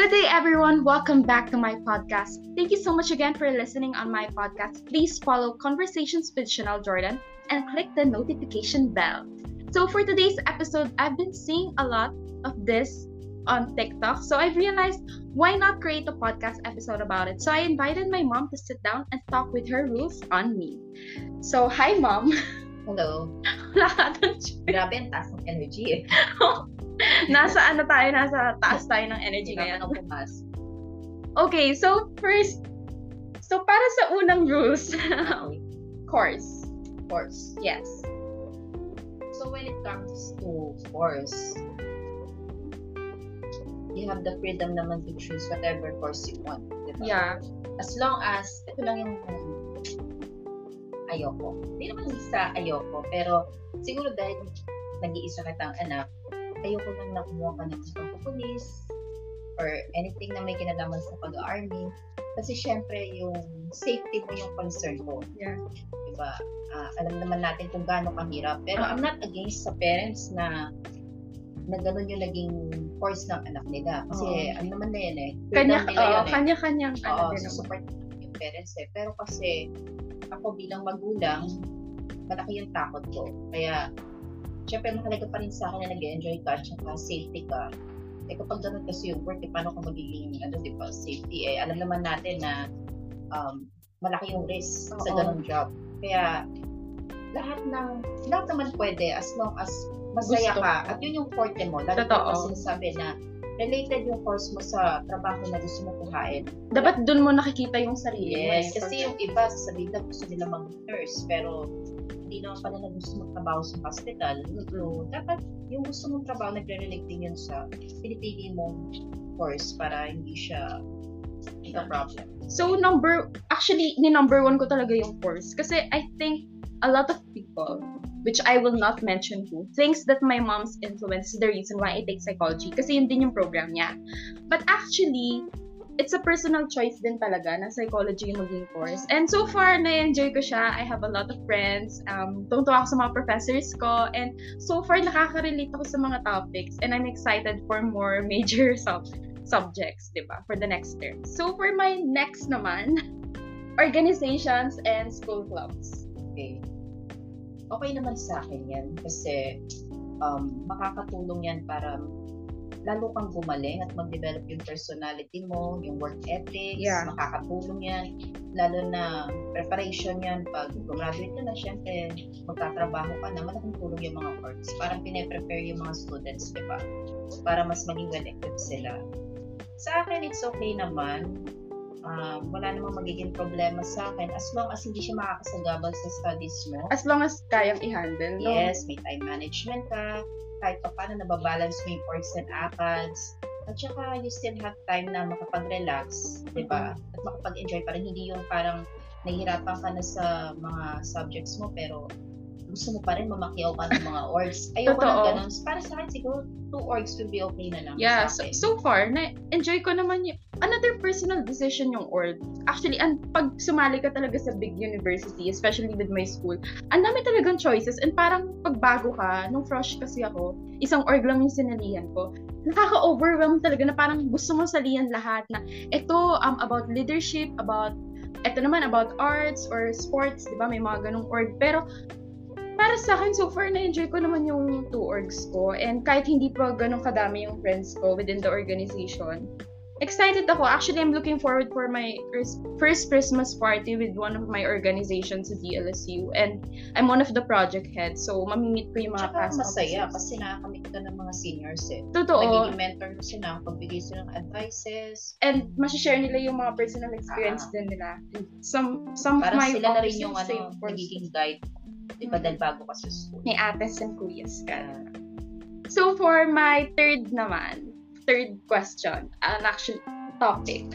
Good day, everyone. Welcome back to my podcast. Thank you so much again for listening on my podcast. Please follow Conversations with Chanel Jordan and click the notification bell. So, for today's episode, I've been seeing a lot of this on TikTok. So, I've realized why not create a podcast episode about it? So, I invited my mom to sit down and talk with her rules on me. So, hi, mom. Hello. Wala ka dun, Grabe, ang taas ng energy eh. nasa ano tayo, nasa taas tayo ng energy ngayon. ako pumas. Okay, so first, so para sa unang rules, Okay. course. Course. Yes. So when it comes to course, you have the freedom naman to choose whatever course you want. Diba? Yeah. As long as, ito lang yung ayoko. Hindi naman sa ayoko, pero siguro dahil nag-iisa kitang anak, ayoko lang na kumuha ka ng pagpupulis or anything na may kinalaman sa pag-army. Kasi syempre, yung safety mo yung concern ko. Yeah. Diba? Ah, alam naman natin kung gaano kahirap. Pero Ah. I'm not against sa parents na na ganun yung naging course ng anak nila. Kasi Oo. ano naman na yan eh. Kanya, nila oo, yun eh. kanya-kanyang ano Oo, din naman. support yung parents eh. Pero kasi, ako bilang magulang, malaki yung takot ko. Kaya, syempre mahalaga pa rin sa akin na nag-enjoy ka at saka safety ka. Eh kapag ganun kasi yung work, eh, paano ka magiging, ano, di ba, safety eh. Alam naman natin na um, malaki yung risk sa Oo. ganung job. Kaya, lahat ng, lahat naman pwede as long as masaya Gusto. ka. At yun yung forte mo. Lalo Totoo. ko sinasabi na related yung course mo sa trabaho na gusto mo kuhain. Dapat dun mo nakikita yung sarili mo. Yes, eh. kasi yung iba sasabihin na gusto nila mag-nurse, pero hindi naman pala na gusto magtrabaho sa hospital. So, dapat yung gusto mong trabaho, nagre-relate din yun sa pinipili mong course para hindi siya ito problem. So, number, actually, ni number one ko talaga yung course. Kasi I think a lot of people, which I will not mention who, thinks that my mom's influence is the reason why I take psychology. Kasi yun din yung program niya. But actually, it's a personal choice din talaga na psychology yung maging course. And so far, na-enjoy ko siya. I have a lot of friends. Um, tungtuwa ako sa mga professors ko. And so far, nakaka-relate ako sa mga topics. And I'm excited for more major sub subjects, di ba? For the next term. So for my next naman, organizations and school clubs. Okay. Okay naman sa akin yan kasi um, makakatulong yan para lalo kang gumaling at mag-develop yung personality mo, yung work ethics, Yeah. makakatulong yan. Lalo na preparation yan. Pag graduate ka na, syempre, magtatrabaho ka na, malaking tulong yung mga works. Parang pine-prepare yung mga students, di ba? Para mas maging well-equipped sila. Sa akin, it's okay naman. Um, wala namang magiging problema sa akin as long as hindi siya makakasagabal sa studies mo. As long as kayang i-handle, no? Yes, may time management ka, kahit pa paano nababalance mo yung works and ACADS. At saka, you still have time na makapag-relax, di ba? At makapag-enjoy pa rin. Hindi yung parang nahihirapan ka na sa mga subjects mo, pero gusto mo pa rin mamakyaw ka ng mga orgs. Ayoko Totoo. ng ganun. Para sa akin, siguro, two orgs will be okay na lang Yeah, sa so, akin. so far, na-enjoy ko naman yung, another personal decision yung org. Actually, an, pag sumali ka talaga sa big university, especially with my school, ang dami talagang choices and parang pagbago ka, nung fresh kasi ako, isang org lang yung sinalihan ko, nakaka-overwhelm talaga na parang gusto mo salihan lahat na ito um, about leadership, about ito naman about arts or sports, di ba? May mga ganong org. Pero para sa akin, so far, na-enjoy ko naman yung two orgs ko. And kahit hindi pa ganun kadami yung friends ko within the organization, excited ako. Actually, I'm looking forward for my first, Christmas party with one of my organizations sa DLSU. And I'm one of the project heads. So, mamimit ko yung mga Tsaka past masaya officers. kasi nakakamit ka ng mga seniors eh. Totoo. Nagiging mentor mo sila, pagbigay sila ng advices, And masashare nila yung mga personal experience Ah. din nila. Some, some of Parang my sila na rin yung ano, of nagiging guide. Di ba, Mm. dahil bago ka sa school. may ates and kuyas ka. So for my third naman, third question, an actual topic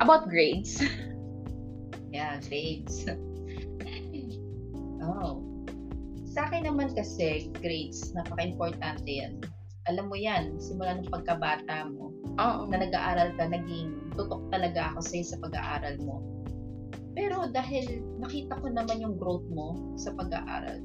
about grades. yeah, grades. oh. Sa akin naman kasi, grades, napaka-importante yan. Alam mo yan, simula ng pagkabata mo, Oo. na nag-aaral ka, naging tutok talaga ako sa'yo sa pag-aaral mo. Pero dahil nakita ko naman yung growth mo sa pag-aaral,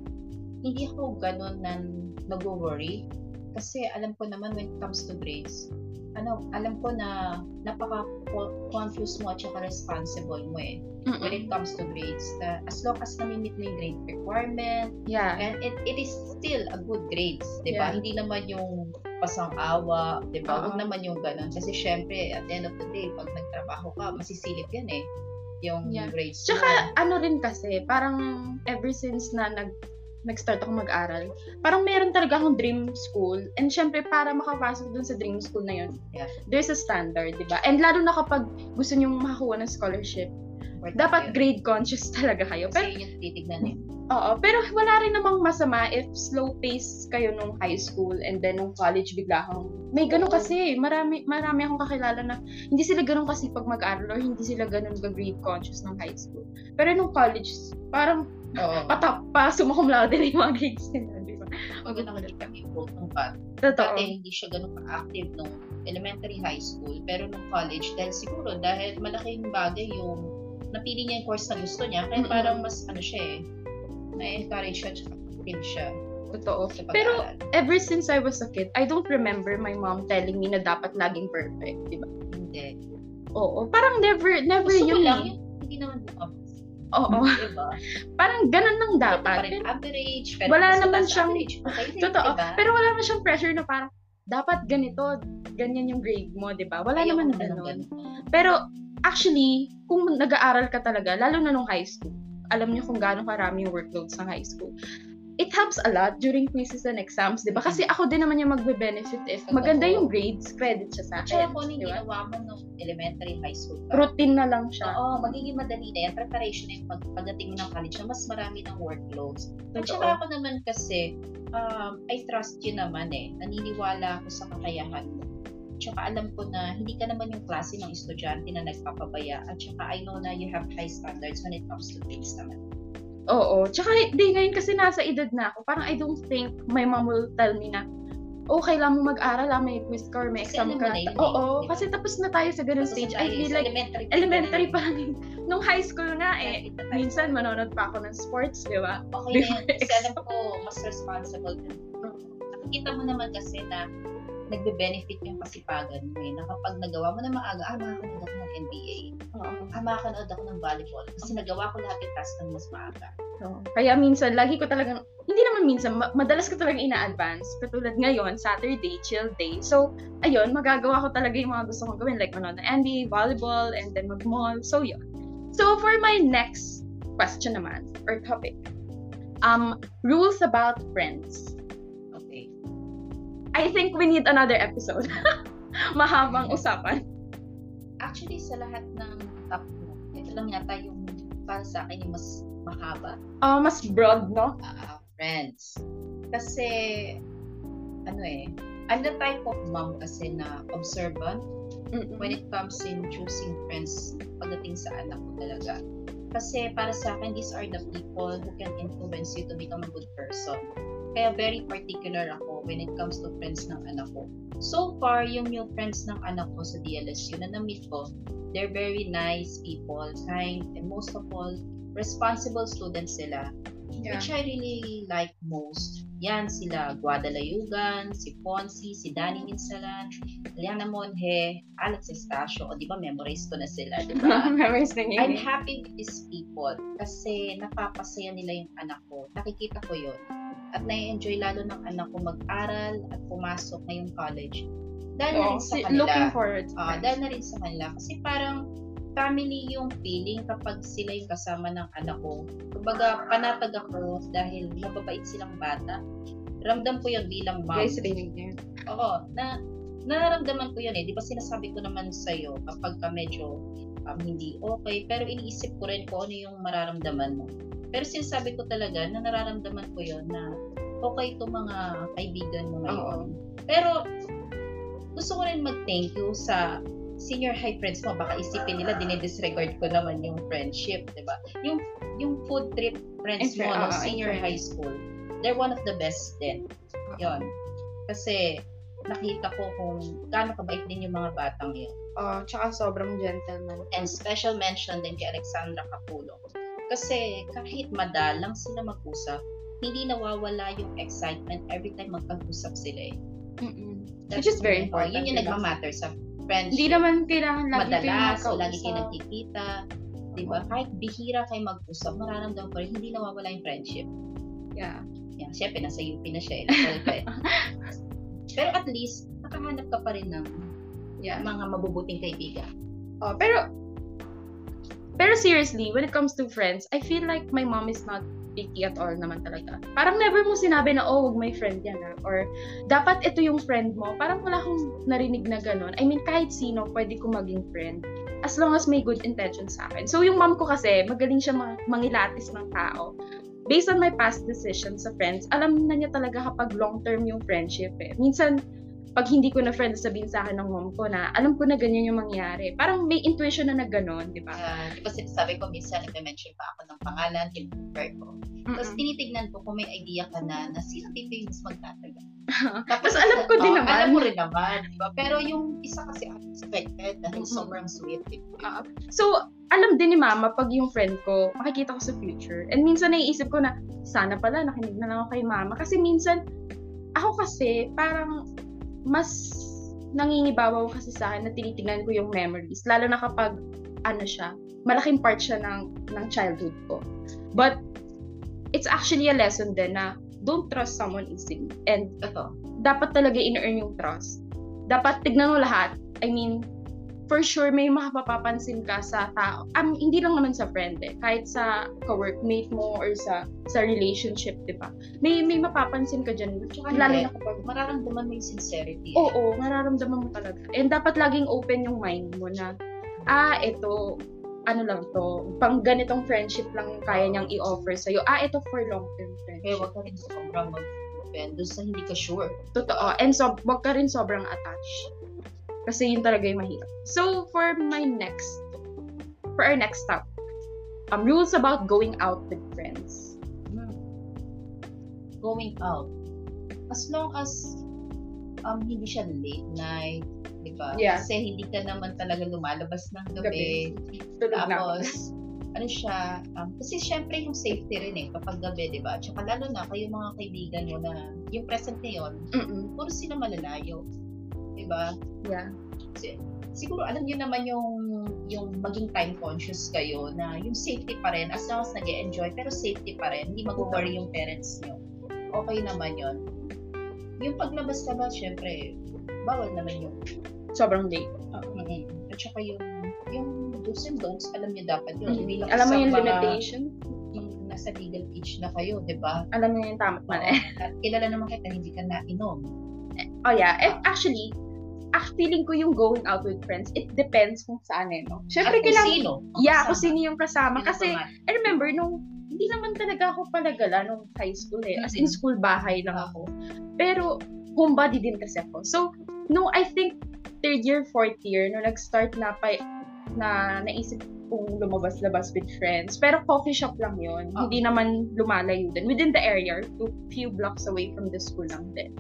hindi ako ganun na nag-worry. Kasi alam ko naman when it comes to grades, ano, alam ko na napaka-confused mo at saka responsible mo eh. Mm-mm. When it comes to grades, na as long as na-meet mo yung grade requirement, Yeah. and it, it is still a good grades, di ba? Yeah. Hindi naman yung pasang-awa, di ba? Huwag naman yung ganun. Kasi syempre, at the end of the day, pag nagtrabaho ka, masisilip yan eh. Yung Yeah. grades Tsaka mo. ano rin kasi, parang ever since na nag nag-start ako mag-aral, parang meron talaga akong dream school. And syempre, para makapasok dun sa dream school na yun, Yeah. there's a standard, di ba? And lalo na kapag gusto nyo makakuha ng scholarship, Important dapat yun. grade conscious talaga kayo. Kasi Pero, yun yung titignan eh. Oo, pero wala rin namang masama if slow pace kayo nung high school and then nung college bigla kang may ganun kasi marami marami akong kakilala na hindi sila ganun kasi pag mag-aral or hindi sila ganun grade conscious ng high school. Pero nung college parang Oo. patap pa sumakum laude na yung mga grades nila di ba? Nakikita mo yung growth ng bata, totoo. Dati hindi siya ganun ka-active nung elementary high school, pero nung college, dahil siguro, dahil malaking bagay yung napili niya yung course na gusto niya, kaya parang mas, ano siya eh, na-encourage siya, active siya totoo sa pero ever since I was a kid I don't remember my mom telling me na dapat laging perfect di ba Hindi. oo parang never never Gusto yun lang, eh. yung hindi naman bumabas. oo Diba? parang ganun lang Dapat. dapat pa rin average, pero Wala naman siyang- average. Totoo. diba? Pero wala naman siyang pressure na parang, dapat ganito, ganyan yung grade mo, di ba? Wala Ayoko naman ganun. ganun. Pero, actually, kung nag-aaral ka talaga, lalo na nung high school, alam niyo kung gaano karami yung workloads ng high school, it helps a lot during quizzes and exams, di ba? Kasi ako din naman yung magbe-benefit if maganda yung grades, credit siya sa Tsaka akin. kung ano yung ginawa mo nung elementary, high school ka, Routine na lang siya. Oo, magiging madali na yan. Preparation na yung pag, pagdating mo ng college na mas marami ng workloads. At saka ako naman kasi, um, I trust you naman eh. Naniniwala ako sa kakayahan mo. Tsaka alam ko na hindi ka naman yung klase ng estudyante na nagpapabaya. At tsaka I know na you have high standards when it comes to grades naman. Oo. Tsaka, di, ngayon kasi nasa edad na ako, parang I don't think my mom will tell me na, oh, kailangan mo mag-aral, ah, may quiz ka or may Kasi exam mo ka. eh, Oo, di ba? kasi tapos na tayo sa ganun stage. I feel like, elementary, elementary pa lang. Nung high school nga eh, minsan manonood pa ako ng sports, di ba? Okay yan. Kasi Before alam ko, mas responsible ka. Nakikita mo naman kasi na nagbe-benefit yung kasipagan mo eh. Na kapag nagawa mo na maaga, ah, makakanood ako ng NBA. Oo. Ah, makakanood ako ng volleyball. Kasi nagawa ko lahat yung task ng mas maaga. Oo. Kaya minsan, lagi ko talagang, hindi naman minsan, ma- madalas ko talagang ina-advance. Katulad ngayon, Saturday, chill day. So, ayun, magagawa ko talaga yung mga gusto kong gawin. Like, manood ng NBA, volleyball, and then mag-mall. So, yun. So, for my next question naman, or topic, um, rules about friends. I think we need another episode. Mahabang usapan. Actually, sa lahat ng top mo, ito lang yata yung para sa akin yung mas mahaba. Uh, mas broad, no? ah, friends. Kasi, ano eh, I'm the type of mom kasi na observant Mm-mm. when it comes in choosing friends pagdating sa anak ko talaga. Kasi para sa akin, these are the people who can influence you to become a good person. Kaya very particular ako when it comes to friends ng anak ko. So far, yung new friends ng anak ko sa DLSU na na-meet ko, they're very nice people, kind, and most of all, responsible students sila. Which I really like most. Yan sila, Guadalayugan, si Ponzi, si Danny Minsalan, Liana Monje, Alex Estacio, o di ba memorize ko na sila, di ba? Memories ng I'm happy with these people kasi napapasaya nila yung anak ko. Nakikita ko yun. At nai-enjoy lalo ng anak ko mag-aral at pumasok ngayong college. Dahil na Oo, rin sa kanila. looking forward. friends. dahil na rin sa kanila. Kasi parang family yung feeling kapag sila yung kasama ng anak ko. Kumbaga, panatag ako dahil mababait silang bata. Ramdam ko yun bilang mom. Guys, rinig yun. Oo, na nararamdaman ko yun eh. Di ba sinasabi ko naman sa'yo kapag ka medyo um, hindi okay, pero iniisip ko rin kung ano yung mararamdaman mo. Pero sinasabi ko talaga na nararamdaman ko yun na okay itong mga kaibigan mo ngayon. Pero gusto ko rin mag-thank you sa senior high friends mo. Baka isipin nila, dinidisregard ko naman yung friendship, di ba? Yung, yung food trip friends mo no oo, senior inter- high school, they're one of the best din. Yon. Kasi nakita ko kung gaano kabait din yung mga batang yun. Oh, tsaka sobrang gentleman. And special mention din kay Alexandra Capulo. Kasi kahit madalang sila mag-usap, hindi nawawala yung excitement every time magpag-usap sila eh. Mm-mm. That's Which is very important, Yun yung nagmamatter sa friendship. Hindi naman kailangan lagi kayo madalas, lagi kayo nagkikita. Di ba? Kahit bihira kayo mag-usap, mararamdaman ko rin, hindi nawawala yung friendship. Yeah. Yan, syempre, nasa UP na siya eh. Pero at least, nakahanap ka pa rin ng Yeah. mga mabubuting kaibigan. Oh, pero pero seriously, when it comes to friends, I feel like my mom is not picky at all naman talaga. Parang never mo sinabi na, oh, wag may friend yan ah. Or, dapat ito yung friend mo. Parang wala akong narinig na ganun. I mean, kahit sino, pwede ko maging friend. As long as may good intentions sa akin. So, yung mom ko kasi, magaling siya mang- mangilatis ng tao. Based on my past decisions sa friends, alam na niya talaga kapag long-term yung friendship eh. Minsan, pag hindi ko na friend, sabihin sa akin ng mom ko na, alam ko na ganyan yung mangyari. Parang may intuition na na ganun, di ba? Uh, di ba sinasabi ko minsan, nag-mention pa ako ng pangalan, kinumper ko. Tapos Mm-mm. tinitignan ko kung may idea ka na na si Tito yung mas magtatagal. Tapos alam ko din Oo, naman. Alam mo rin naman, di ba? Pero yung isa kasi unexpected dahil Mhm. sobrang sweet. ba? So, alam din ni mama pag yung friend ko, makikita ko sa future. And minsan naiisip ko na, sana pala nakinig na lang ako kay mama. Kasi minsan, ako kasi parang mas nangingibabaw kasi sa akin na tinitingnan ko yung memories. Lalo na kapag, ano siya, malaking part siya ng, ng childhood ko. But, it's actually a lesson din na don't trust someone easily. And Totoo. dapat talaga in-earn yung trust. Dapat tignan mo lahat. I mean, for sure may makapapapansin ka sa tao. Um, hindi lang naman sa friend eh. Kahit sa ka-workmate mo or sa sa relationship, di ba? May may mapapansin ka dyan. Tsaka Lalo hindi. na kapag Mararamdaman mo yung sincerity. Oo, nararamdaman mo talaga. And dapat laging open yung mind mo na, ah, ito, ano lang to, pang ganitong friendship lang yung kaya niyang i-offer sa'yo. Ah, ito for long-term Kaya friendship. huwag ka rin sobrang mag-open doon sa hindi ka sure. Totoo. And so, wag ka rin sobrang attached. Kasi yun talaga yung mahirap. So, for my next, for our next stop, um, rules about going out with friends. Going out. As long as um hindi siya late night, di ba? Yeah. Kasi hindi ka naman talaga lumalabas ng gabi. Tulog na. Tapos, ano siya, um, kasi syempre yung safety rin eh, kapag gabi, di ba? Tsaka lalo na kayo mga kaibigan mo na yung present ngayon, Mm-mm. puro sila malalayo. Di ba? Yeah. Siguro alam niyo naman yung yung maging time conscious kayo na yung safety pa rin as long as nag enjoy pero safety pa rin. Hindi mag-worry yung parents niyo. Okay naman yon yung paglabas-labas syempre bawal naman yung Sobrang late. mm at saka yung yung do's and don'ts alam niyo dapat yun. Lang Alam mo yung limitation? yung nasa legal age na kayo di ba Alam mo yung tama't mali. at kilala naman kita hindi ka nainom. Oh yeah, and actually, ah, feeling ko yung going out with friends, it depends kung saan eh, no? at Siyempre, kung kailangan, sino yeah, kung sino yung kasama. Sino Kasi. I remember, nung, hindi naman talaga ako palagala nung high school eh. As in, school bahay lang ako. Pero, homebody din kasi ako. So, no, I think, third year, fourth year, nung nag-start na pa, na naisip kong lumabas-labas with friends. Pero coffee shop lang yon Oh. Hindi naman lumalayo din. Within the area, two few blocks away from the school lang din.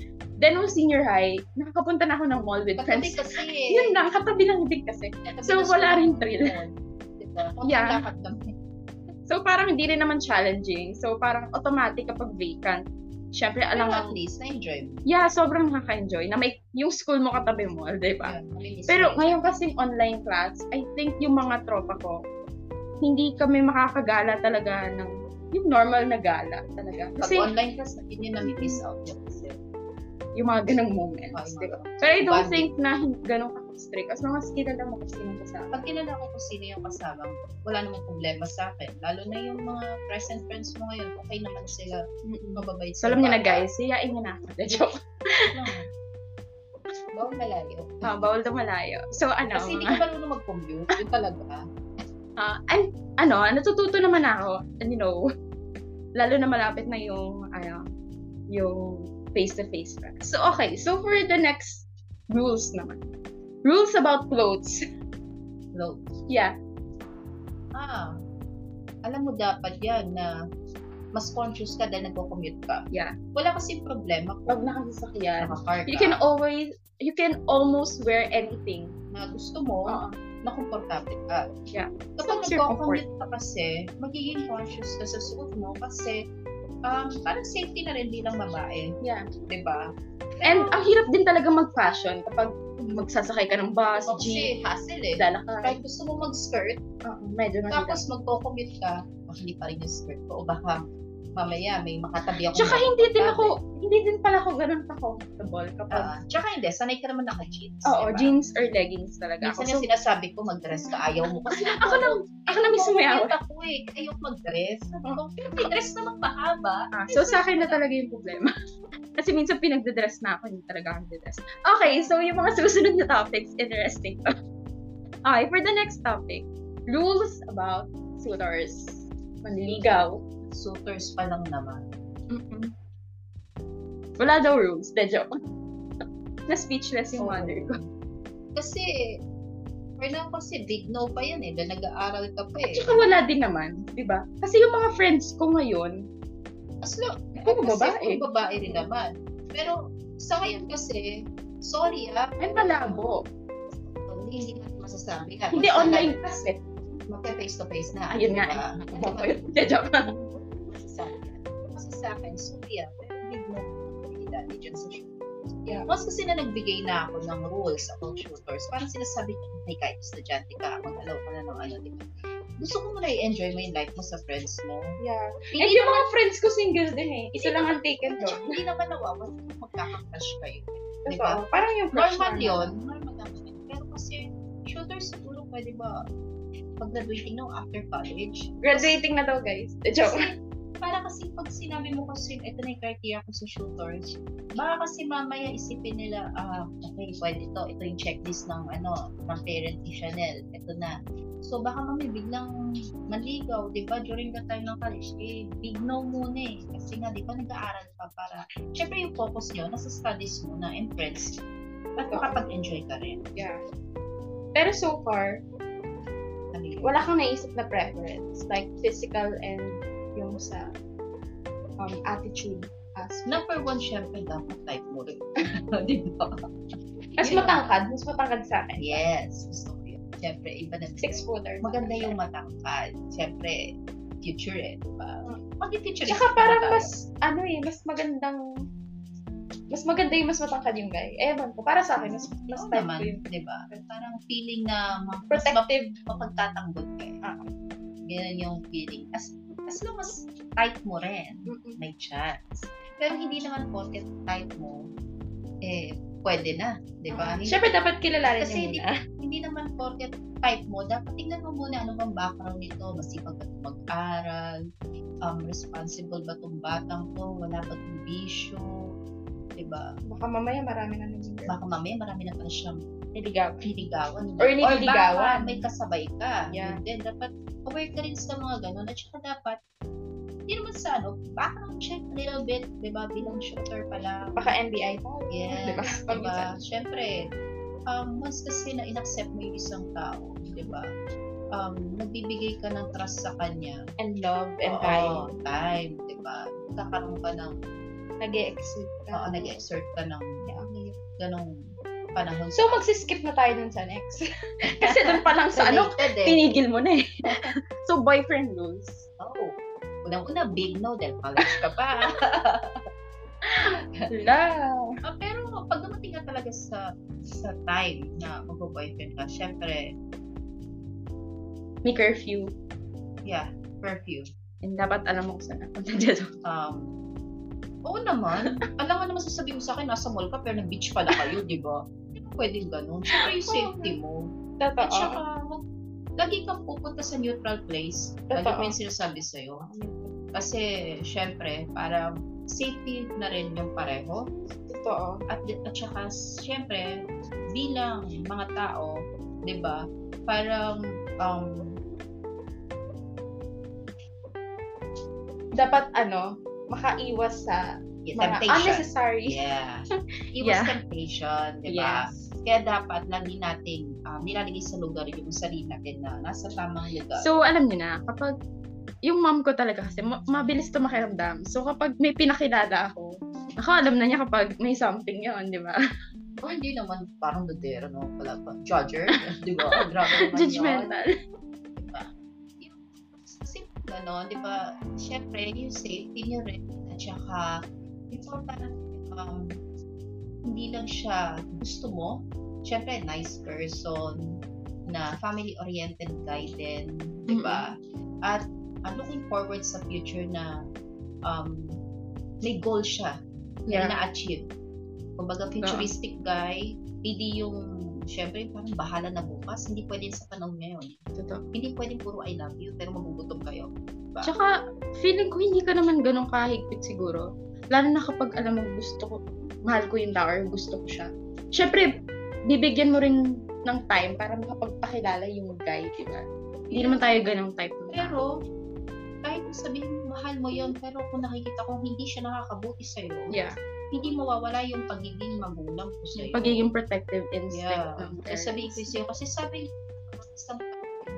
Then, nung senior high, nakakapunta na ako ng mall with Katabi friends. kasi eh. Yun lang, katabi lang din kasi. Katabi So, wala rin thrill. Diba? Yeah. Lakad lang. So, parang hindi rin naman challenging. So, parang automatic kapag vacant. Siyempre, Pero alam at mo, least, na-enjoy mo. yeah, sobrang nakaka-enjoy na may yung school mo katabi mo, di ba? Namimiss Pero ngayon kasing online class, I think yung mga tropa ko, hindi kami makakagala talaga ng yung normal na gala talaga. Pag Kasi online class, yun yung nami-miss out yun kasi. Yung mga ganong moments, di ba? Pero I don't Bonding. think na ganong ka-strict. As long as kilala mo kung sino kasama. Pag kilala ko kung sino yung kasama mo, wala namang problema sa akin. Lalo na yung mga present friends mo ngayon, okay naman sila, mababait So, alam niyo na guys, siyain niyo na Joke. Bawal malayo. Ah, bawal daw malayo. So, ano, Kasi hindi ka marunong mag-commute. Yun talaga. Ah, and, ano, natututo naman ako, and you know, lalo na malapit na yung, ano, yung face-to-face class. So, okay. So, for the next rules naman. Rules about clothes. Low. yeah. Ah, alam mo dapat yan na mas conscious ka dahil nagko-commute ka. Yeah. Wala kasi problema Pag kung nakasasakyan, naka-car ka you can always, you can almost wear anything. na gusto mo Oo. na komportable ka. Yeah. Kapag nagko-commute ka kasi, magiging conscious ka sa suot mo kasi um, parang safety na rin bilang babae. Yeah. di ba? And ang hirap din talaga mag-fashion kapag magsasakay ka ng bus, Oh, jeep, hassle eh. lalakad. Kahit gusto mo mag-skirt, Oo, medyo mahirap. tapos magko-commute ka, baka hindi pa rin yung skirt ko. O baka mamaya may makatabi ako. Tsaka hindi din ako, hindi din pala ako ganun ka-comfortable kapag, Ah, tsaka hindi, sanay ka naman naka-jeans. oo, diba? jeans or leggings talaga ako. Minsan So, yung sinasabi ko, mag-dress ka, ayaw mo. Kasi ako na, ako na mismo yaw. Ako eh, ayaw mag-dress. Sabi ko, pero may dress naman mahaba. Ah, so sa akin na talaga yung problema. Kasi minsan pinagdadress na ako, hindi talaga ako dress. Okay, so yung mga susunod na topics, interesting to. Okay, for the next topic, rules about suitors. Manligaw. Suitors pa lang naman. Mm-mm. Wala daw rules. De joke. Na speechless yung Oo. mother ko. Kasi, now kasi big no pa yan eh. Dahil nag-aaral ka pa eh. Tsaka wala din naman, di ba? Kasi yung mga friends ko ngayon, As long, kasi babae. puro babae rin naman. Pero, sa ngayon kasi, sorry ah, ay malabo. hindi, natin masasabi. Ah, Hindi online kasi. Magka-face to face na. Ayun di nga ba? eh. De joke. Sa akin, sorry ah, pero big. Hindi dati dyan sa shoot. Yeah. Once kasi na nagbigay na ako ng rules about shooters, parang sinasabi ko, hey, kahit estudyante ka, mag-allow ka na ng ano, di ba? Gusto ko muna i-enjoy mo yung life mo sa friends mo. Yeah. And Hindi yung mga friends ko single din eh. Isa lang ang taken doon. hindi naman nawawala kung magkaka-crush kayo. Di ba? Parang yung crush Normal na- yun. Normal naman yun. Pero kasi, shooters siguro pwede ba pag graduating no after college? Graduating na daw guys. De joke. Para kasi pag sinabi mo kasi, ito na yung criteria ko sa shooters, baka kasi mamaya isipin nila, ah, okay, pwede to. Ito yung checklist ng, ano, ng parent ni Chanel. Ito na. So, baka mamaya biglang maligaw, di ba? During the time ng college, eh, big no muna eh. Kasi nga, di ba, nag-aaral pa para, syempre yung focus nyo, nasa studies muna and friends. At makapag-enjoy ka rin. Yeah. Pero so far, wala kang naisip na preference. Like physical and yung sa um, attitude aspect. Number one, syempre, dapat type mo rin. di ba? Mas Yun. matangkad. Mas matangkad sa akin. Yes, gusto ko yun. Siyempre, iba na. Six footer. Maganda yung matangkad. Siyempre, future eh. Diba? Maging future Tsaka parang mas, ano eh, mas magandang, mas maganda yung mas matangkad yung guy. Ewan ko, para sa akin, mas, mas Oo type naman, ko yung di ba? Parang feeling na ma- mas protective. map- mapagtatanggol ka. eh. Ah. Ganyan yung feeling. As, as long as type mo rin, may chance. Pero hindi naman porket type mo, eh, pwede na. Di ba? Hindi- Siyempre, dapat kilalanin Kasi niyo hindi, hindi naman porket type mo, dapat tingnan mo muna ano bang background nito, masipag ba itong mag-aral, um, responsible ba itong batang to, wala ba itong bisyo, diba? Baka mamaya marami na naging. Baka mamaya marami na pala siyang Niligaw. niligawan. Or nililigawan. baka may kasabay ka. Yeah. Yun din, dapat aware ka rin sa mga ganun. At saka dapat, hindi naman sa ano, background check a little bit, diba? Bilang shooter pala. Baka NBI tayo. Yes, Diba? diba? Paminsan. Siyempre, um, once kasi na in-accept mo yung isang tao, diba? Um, nagbibigay ka ng trust sa kanya. And love and Oo, time. time, diba? Kakaroon ka ng, Nag-e-exit oo, nag-exert ka ng ganong panahon. So, magsiskip na tayo dun sa next. Kasi dun pa lang sa ano, eh. tinigil mo na eh. so, boyfriend rules. Oo. Unang-una, big no, dahil college ka pa. Wala. Ah, pero pag dumating ka talaga sa sa time na mag-boyfriend ka, syempre, May curfew. yeah, curfew. And dapat alam mo kung saan ako dito. Um, oo naman. Alam mo naman sasabihin mo sa akin, nasa mall ka, pero nag-beach pala kayo, di ba? Pwedeng ganun. Siyempre yung safety mo. At Totoo. saka, wag- lagi kang pupunta sa neutral place. Lagi Totoo. ko yung sinasabi sa'yo. Kasi, syempre, para safety na rin yung pareho. Totoo. At, at saka, syempre, bilang mga tao, di ba, parang, um, Dapat ano, makaiwas sa yeah, mga temptation. unnecessary. Yeah. Iwas Yeah. temptation, di ba? Yes. Kaya dapat lagi nating um, nilalagay sa lugar yung sarili natin na nasa tamang lugar. So, alam niyo na, kapag yung mom ko talaga kasi, ma- mabilis to makiramdam. So, kapag may pinakilala ako, ako alam na niya kapag may something yun, di ba? oh, hindi naman parang dodero, no? Pala pa. Judger, di ba? Grabe naman Judgmental. yun. Di ba? Yung simple, ano, di ba? Siyempre, yung safety niyo rin. At saka, important, um, hindi lang siya gusto mo, syempre nice person, na family-oriented guy din, di ba? At uh, looking forward sa future na um, may goal siya Yeah. na na-achieve. Kumbaga, futuristic guy, hindi yung, syempre, parang bahala na bukas, hindi pwede sa panahon ngayon. Totoo. Hindi pwede puro I love you, pero magugutom kayo. Tsaka, feeling ko hindi ka naman ganun kahigpit siguro. Lalo na kapag alam mo gusto ko, mahal ko yung tao or gusto ko siya. Siyempre, bibigyan mo rin ng time para makapagpakilala yung guy, di ba? Hindi naman tayo ganong type tao. Pero, kahit sabihin mahal mo yon pero kung nakikita ko hindi siya nakakabuti sa'yo, Yeah. hindi mawawala yung pagiging magulang ko sa'yo. Pagiging protective instinct Yeah. ng parents. sabihin ko sa'yo, kasi sabi, isang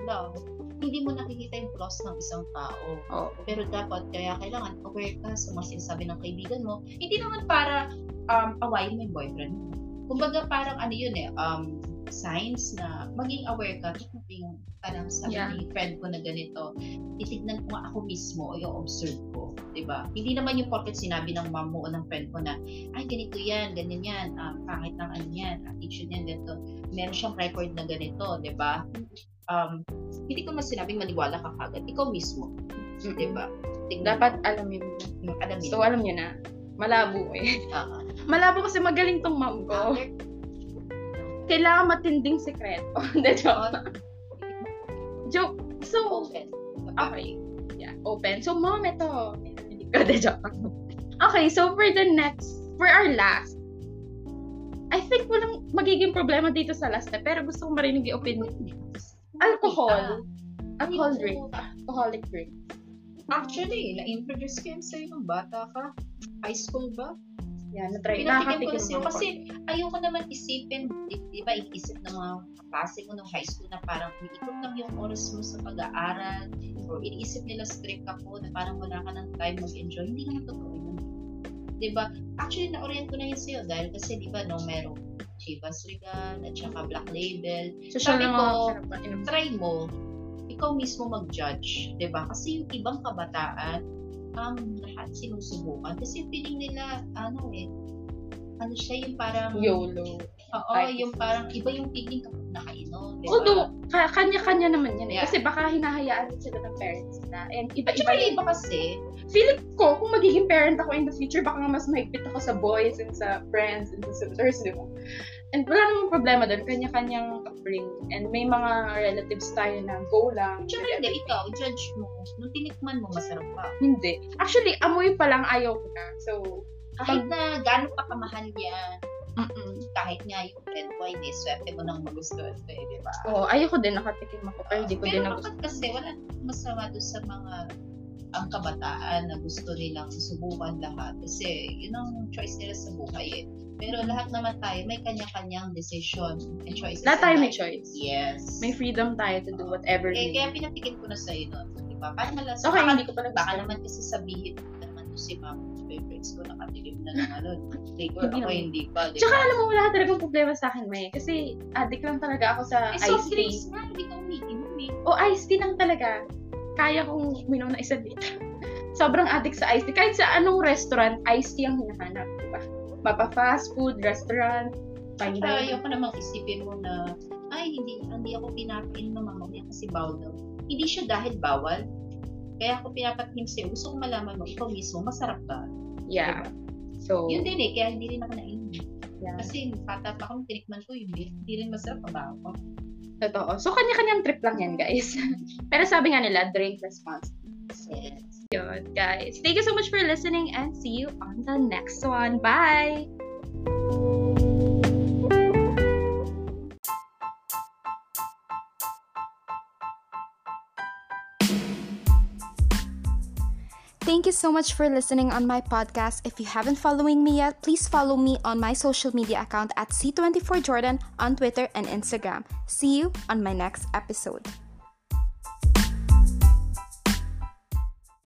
love, hindi mo nakikita yung flaws ng isang tao. Oo. Pero dapat, kaya kailangan aware ka sa mga sinasabi ng kaibigan mo. Hindi naman para um, awayin mo yung boyfriend mo. Kumbaga parang ano yun eh, um, signs na maging aware ka. Yung parang sabi Yeah. ni friend ko na ganito, titignan ko ako mismo o yung observe ko. 'di ba Hindi naman yung porket sinabi ng mom mo o ng friend ko na, ay ganito yan, ganyan yan, um, pangit ng ano yan, attitude yan, ganito. Meron siyang record na ganito, 'di ba Um, hindi ko mas sinabing maniwala ka kagad. Ikaw mismo. Mm-mm. Di ba? Dapat alamin mo. mo, alamin So, alam niyo na. Malabo eh. Ah, Malabo kasi magaling tong mom ah. ko. Kailangan matinding sekreto. Hindi, joke. Ah, Joke. So, open. Okay. Yeah, open. So, mom, ito. Hindi ko, de joke. Okay, so for the next, for our last, I think walang magiging problema dito sa last na, pero gusto ko marinig yung opinion. Alcohol. Alcohol Hindi drink. ko- Alcoholic drink. Actually, na-introduce ko yan sa'yo nung bata ka. High school ba? Yeah, na-try. Pinatikim ko na sa'yo. Kasi ayoko naman isipin, di, di ba, iisip ng mga kaklase mo nung high school na parang umiikot lang yung oras mo sa pag-aaral or iniisip nila strict ako na parang wala ka ng time mag-enjoy. Hindi naman totoo yun. Di ba? Actually, na-orient ko na yun sa'yo dahil kasi di ba, no, merong Chivas Regal at saka Black Label. Social sabi ko. Try mo, ikaw mismo mag-judge. di ba? Kasi yung ibang kabataan, um, lahat sinusubukan. Kasi feeling nila, ano eh, ano siya yung parang, YOLO. oo, Ay. yung parang, iba yung feeling kapag nakainom, di ba? Although, ka- kanya-kanya naman yan eh. Yeah. Kasi baka hinahayaan din sila ng parents na. And At iba-iba saka yung yung iba kasi, feeling ko, kung magiging parent ako in the future, baka nga mas mahigpit ako sa boys and sa friends and sa sisters, di ba? And wala namang problema doon, kanya-kanyang upbringing. And may mga relatives tayo na go lang. tsaka hindi, ikaw, judge mo. Nung tinikman mo, masarap pa. Hindi. Actually, amoy pa lang ayaw ko na. So, Kahit na gano'n pa kamahal yan, mm kahit nga yung red wine, eh, swerte mo nang magustuhan ko, eh, di ba? Oo, ayoko din nakatikim ako, pero hindi ko Pero din nagustuhan. kasi wala masama doon sa mga ang kabataan na gusto nilang subukan lahat. Kasi yun ang choice nila sa buhay eh. Pero lahat naman tayo may kanya-kanyang decision and choices. Lahat tayo may choice. Yes. May freedom tayo to do whatever eh, we kaya pinatikin ko na sa'yo nun. Di ba? Para malas. Okay, baka, hindi ko pa baka naman kasi sabihin na naman to si ma'am favorites ko nakatikim na ng ano. Labor Hindi ako hindi pa. Di Tsaka alam mo, wala talagang problema sa akin, May. Kasi addict lang talaga ako sa eh, soft iced tea. drinks nga, hindi ka umiinom eh. O iced tea lang talaga. Kaya kong minom na isang liter. Sobrang addict sa iced tea. Kahit sa anong restaurant, iced tea ang hinahanap. Diba? Mapa fast food, restaurant, dining. ayoko namang isipin mo na, ay, hindi, hindi ako pinapainom ng mama niya kasi bawal daw. Hindi siya dahil bawal. Kaya ako pinapatim sa'yo. Gusto ko malaman mo, ikaw mismo, masarap ba? Yeah. So, Yun din eh, kaya hindi rin ako nainom. yeah. Kasi bata pa ako, tinikman ko yung beef. Hindi rin masarap pa ako. Totoo. So, kanya-kanyang trip lang yan, guys. Pero sabi nga nila, drink responsibly. Yes. Yun, guys. Thank you so much for listening and see you on the next one. Bye! Thank you so much for listening on my podcast. If you haven't following me yet, please follow me on my social media account at C24Jordan on Twitter and Instagram. See you on my next episode.